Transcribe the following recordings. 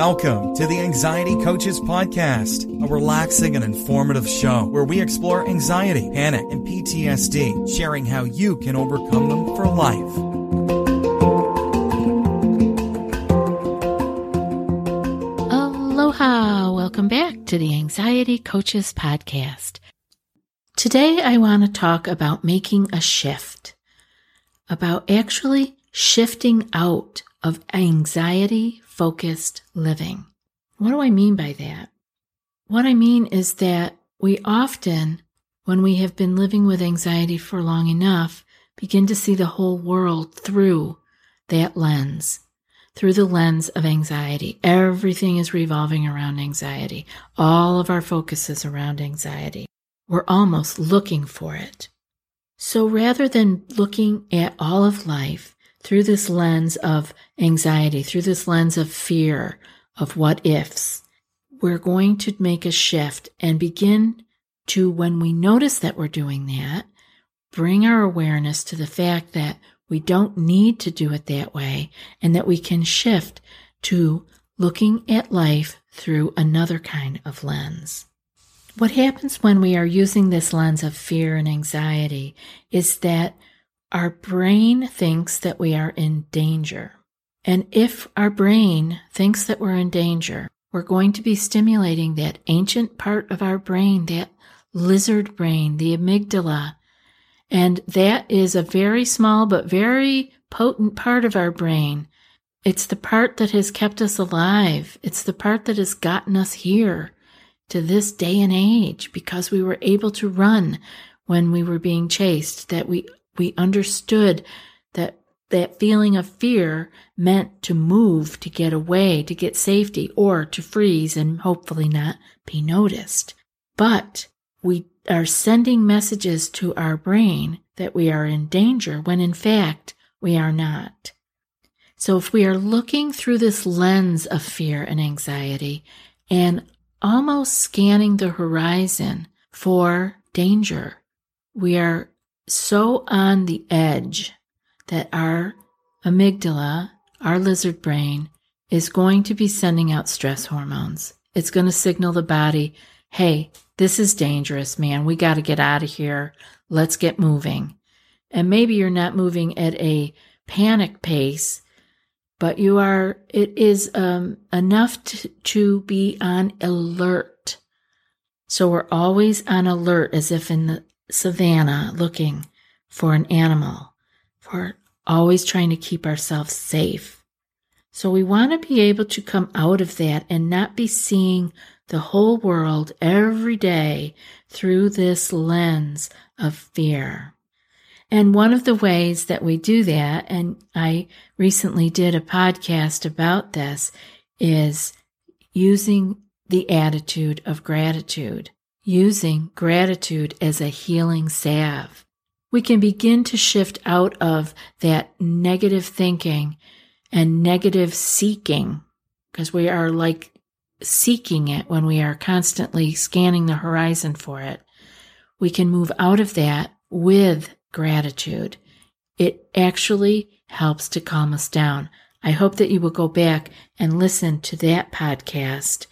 Welcome to the Anxiety Coaches Podcast, a relaxing and informative show where we explore anxiety, panic, and PTSD, sharing how you can overcome them for life. Aloha! Welcome back to the Anxiety Coaches Podcast. Today I want to talk about making a shift, about actually shifting out of anxiety focused living. What do I mean by that? What I mean is that we often, when we have been living with anxiety for long enough, begin to see the whole world through that lens, through the lens of anxiety. Everything is revolving around anxiety. All of our focus is around anxiety. We're almost looking for it. So rather than looking at all of life through this lens of anxiety, through this lens of fear, of what ifs, we're going to make a shift and begin to, when we notice that we're doing that, bring our awareness to the fact that we don't need to do it that way and that we can shift to looking at life through another kind of lens. What happens when we are using this lens of fear and anxiety is that our brain thinks that we are in danger. And if our brain thinks that we're in danger, we're going to be stimulating that ancient part of our brain, that lizard brain, the amygdala. And that is a very small but very potent part of our brain. It's the part that has kept us alive. It's the part that has gotten us here to this day and age because we were able to run when we were being chased, that we we understood that that feeling of fear meant to move, to get away, to get safety, or to freeze and hopefully not be noticed. But we are sending messages to our brain that we are in danger when in fact we are not. So if we are looking through this lens of fear and anxiety and almost scanning the horizon for danger, we are so on the edge that our amygdala, our lizard brain, is going to be sending out stress hormones. It's going to signal the body, hey, this is dangerous, man. We got to get out of here. Let's get moving. And maybe you're not moving at a panic pace, but you are, it is um, enough to, to be on alert. So we're always on alert as if in the savannah looking for an animal, for always trying to keep ourselves safe. So we want to be able to come out of that and not be seeing the whole world every day through this lens of fear. And one of the ways that we do that, and I recently did a podcast about this, is using the attitude of gratitude using gratitude as a healing salve. We can begin to shift out of that negative thinking and negative seeking because we are like seeking it when we are constantly scanning the horizon for it. We can move out of that with gratitude. It actually helps to calm us down. I hope that you will go back and listen to that podcast.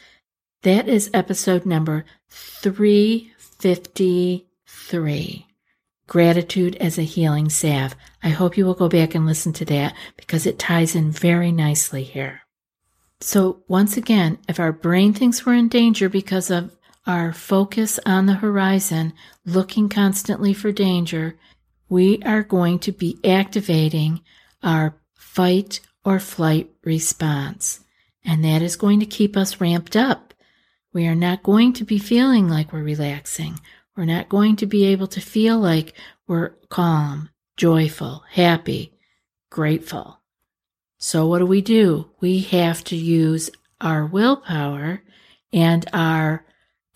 That is episode number 353 Gratitude as a Healing Salve. I hope you will go back and listen to that because it ties in very nicely here. So, once again, if our brain thinks we're in danger because of our focus on the horizon, looking constantly for danger, we are going to be activating our fight or flight response. And that is going to keep us ramped up. We are not going to be feeling like we're relaxing. We're not going to be able to feel like we're calm, joyful, happy. grateful. So, what do we do? We have to use our willpower and our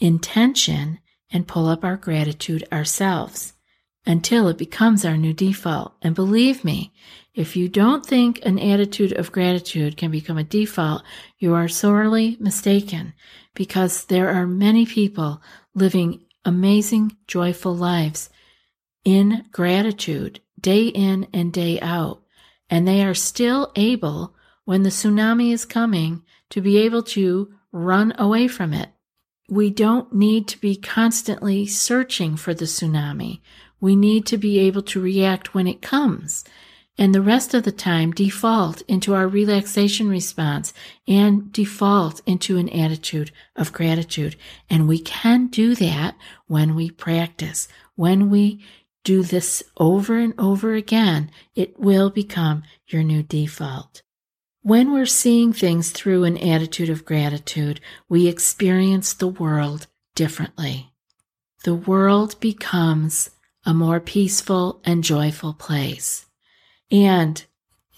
intention and pull up our gratitude ourselves until it becomes our new default. And believe me, if you don't think an attitude of gratitude can become a default, you are sorely mistaken because there are many people living amazing, joyful lives in gratitude day in and day out. And they are still able, when the tsunami is coming, to be able to run away from it. We don't need to be constantly searching for the tsunami. We need to be able to react when it comes and the rest of the time default into our relaxation response and default into an attitude of gratitude. And we can do that when we practice. When we do this over and over again, it will become your new default. When we're seeing things through an attitude of gratitude, we experience the world differently. The world becomes a more peaceful and joyful place. And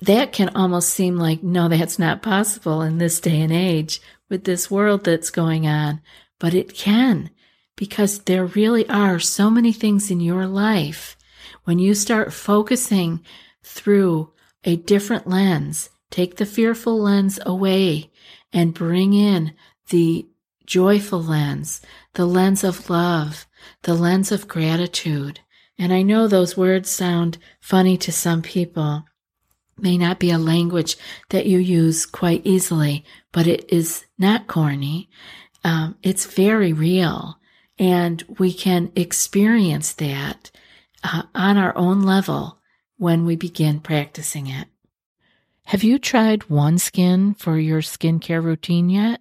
that can almost seem like, no, that's not possible in this day and age with this world that's going on. But it can, because there really are so many things in your life. When you start focusing through a different lens, take the fearful lens away and bring in the joyful lens, the lens of love, the lens of gratitude, and I know those words sound funny to some people, may not be a language that you use quite easily, but it is not corny. Um, it's very real. And we can experience that uh, on our own level when we begin practicing it. Have you tried OneSkin for your skincare routine yet?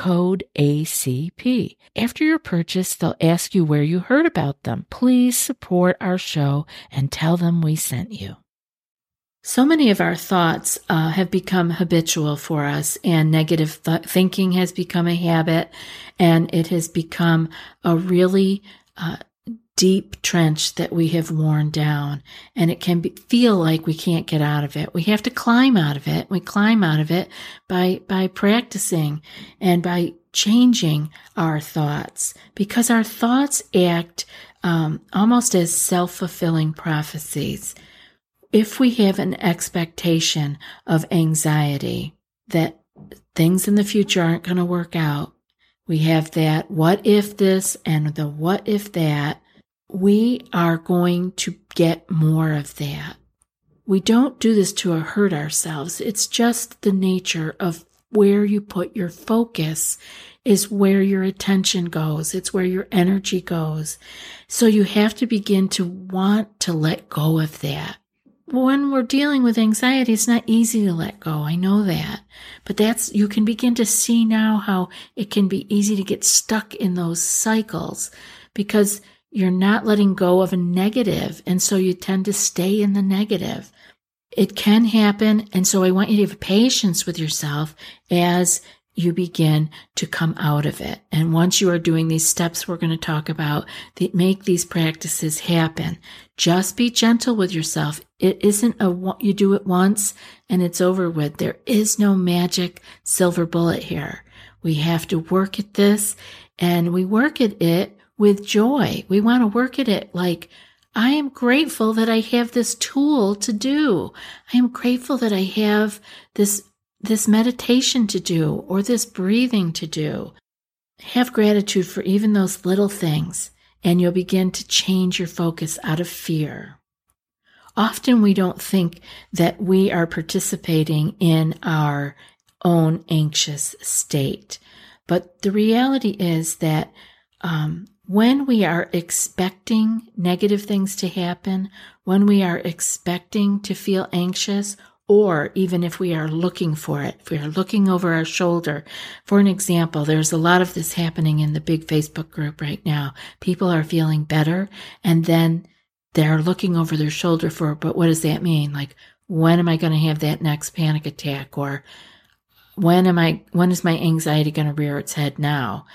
code ACP. After your purchase, they'll ask you where you heard about them. Please support our show and tell them we sent you. So many of our thoughts uh, have become habitual for us, and negative th- thinking has become a habit, and it has become a really uh, deep trench that we have worn down and it can be, feel like we can't get out of it. We have to climb out of it. We climb out of it by, by practicing and by changing our thoughts because our thoughts act um, almost as self-fulfilling prophecies. If we have an expectation of anxiety that things in the future aren't going to work out, we have that what if this and the what if that we are going to get more of that. We don't do this to hurt ourselves. It's just the nature of where you put your focus is where your attention goes. It's where your energy goes. So you have to begin to want to let go of that. When we're dealing with anxiety, it's not easy to let go. I know that. But that's, you can begin to see now how it can be easy to get stuck in those cycles because you're not letting go of a negative, and so you tend to stay in the negative. It can happen, and so I want you to have patience with yourself as you begin to come out of it. And once you are doing these steps we're going to talk about that make these practices happen, just be gentle with yourself. It isn't a, you do it once and it's over with. There is no magic silver bullet here. We have to work at this and we work at it with joy. We want to work at it like, I am grateful that I have this tool to do. I am grateful that I have this this meditation to do or this breathing to do. Have gratitude for even those little things, and you'll begin to change your focus out of fear. Often we don't think that we are participating in our own anxious state. But the reality is that um, when we are expecting negative things to happen, when we are expecting to feel anxious or even if we are looking for it, if we are looking over our shoulder. For an example, there's a lot of this happening in the big Facebook group right now. People are feeling better and then they're looking over their shoulder for, but what does that mean? Like, when am I going to have that next panic attack? Or when am I, when is my anxiety going to rear its head now?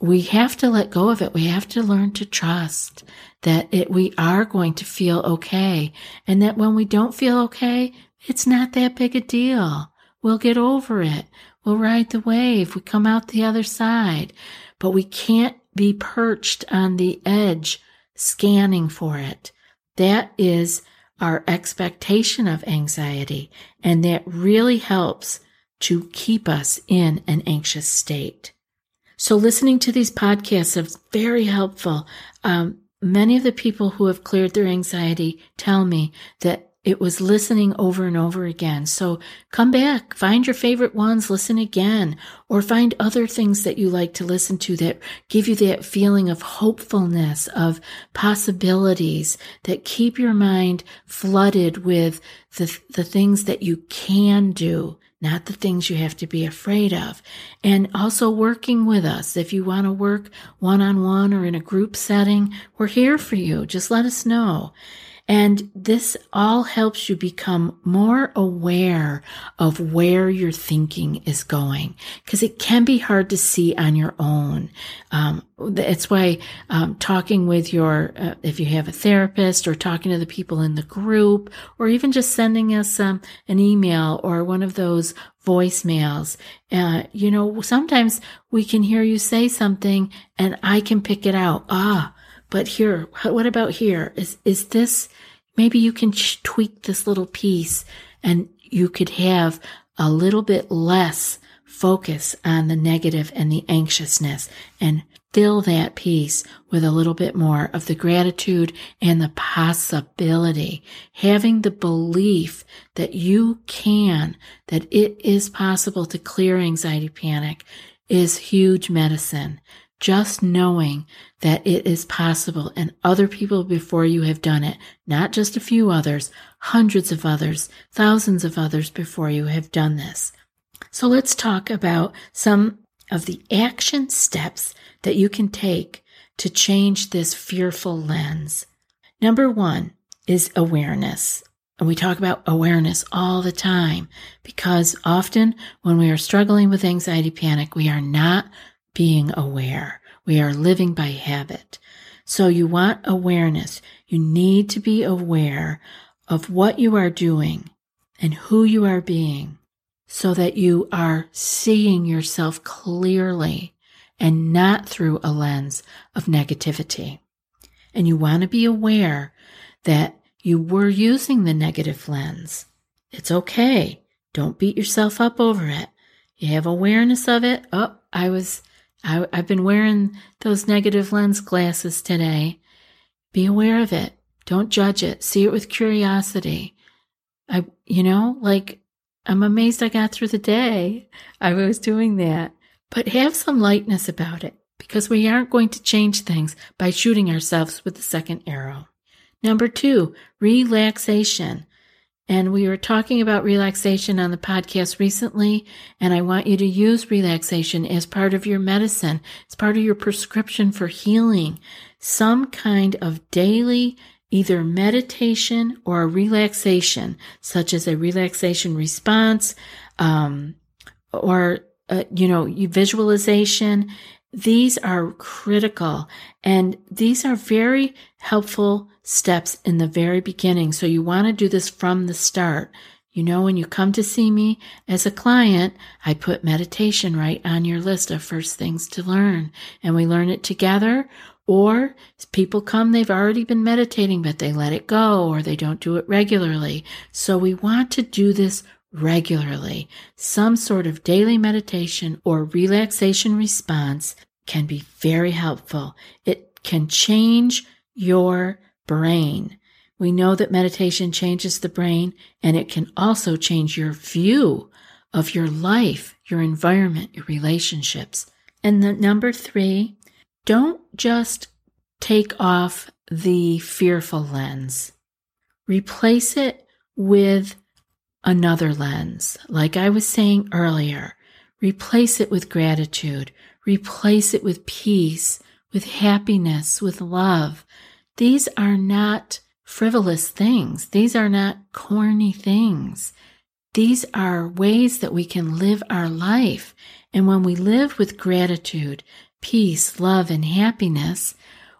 We have to let go of it. We have to learn to trust that it, we are going to feel okay. And that when we don't feel okay, it's not that big a deal. We'll get over it. We'll ride the wave. We come out the other side. But we can't be perched on the edge scanning for it. That is our expectation of anxiety. And that really helps to keep us in an anxious state. So listening to these podcasts is very helpful. Um, many of the people who have cleared their anxiety tell me that it was listening over and over again. So come back, find your favorite ones, listen again, or find other things that you like to listen to that give you that feeling of hopefulness, of possibilities, that keep your mind flooded with the, the things that you can do, not the things you have to be afraid of. And also working with us. If you want to work one on one or in a group setting, we're here for you. Just let us know. And this all helps you become more aware of where your thinking is going because it can be hard to see on your own. Um, that's why um, talking with your, uh, if you have a therapist or talking to the people in the group or even just sending us um, an email or one of those voicemails, uh, you know, sometimes we can hear you say something and I can pick it out. Ah, but here, what about here? Is, is this, maybe you can tweak this little piece and you could have a little bit less focus on the negative and the anxiousness and fill that piece with a little bit more of the gratitude and the possibility. Having the belief that you can, that it is possible to clear anxiety panic is huge medicine just knowing that it is possible and other people before you have done it, not just a few others, hundreds of others, thousands of others before you have done this. So let's talk about some of the action steps that you can take to change this fearful lens. Number one is awareness. And we talk about awareness all the time because often when we are struggling with anxiety panic, we are not being aware. We are living by habit. So you want awareness. You need to be aware of what you are doing and who you are being so that you are seeing yourself clearly and not through a lens of negativity. And you want to be aware that you were using the negative lens. It's okay. Don't beat yourself up over it. You have awareness of it. Oh, I was I, I've been wearing those negative lens glasses today. Be aware of it. Don't judge it. See it with curiosity. I, you know, like I'm amazed I got through the day. I was doing that. But have some lightness about it because we aren't going to change things by shooting ourselves with the second arrow. Number two, relaxation. And we were talking about relaxation on the podcast recently, and I want you to use relaxation as part of your medicine. It's part of your prescription for healing. Some kind of daily either meditation or a relaxation, such as a relaxation response, um, or uh, you know, visualization. These are critical and these are very helpful steps in the very beginning. So you want to do this from the start. You know, when you come to see me as a client, I put meditation right on your list of first things to learn and we learn it together. Or people come, they've already been meditating, but they let it go or they don't do it regularly. So we want to do this regularly. Some sort of daily meditation or relaxation response can be very helpful. It can change your brain. We know that meditation changes the brain and it can also change your view of your life, your environment, your relationships. And the number three, don't just take off the fearful lens. Replace it with another lens. Like I was saying earlier, replace it with gratitude, replace it with peace, with happiness, with love. These are not frivolous things. These are not corny things. These are ways that we can live our life. And when we live with gratitude, peace, love, and happiness,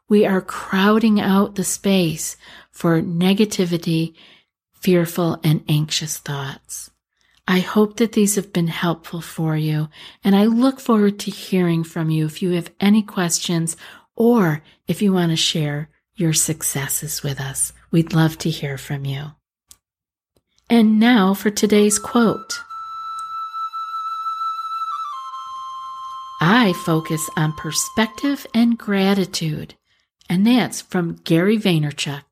we are crowding out the space for negativity, fearful, and anxious thoughts. I hope that these have been helpful for you, and I look forward to hearing from you if you have any questions or if you want to share your successes with us. We'd love to hear from you. And now for today's quote I focus on perspective and gratitude, and that's from Gary Vaynerchuk.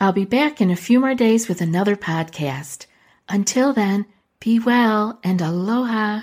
I'll be back in a few more days with another podcast. Until then, be well and aloha.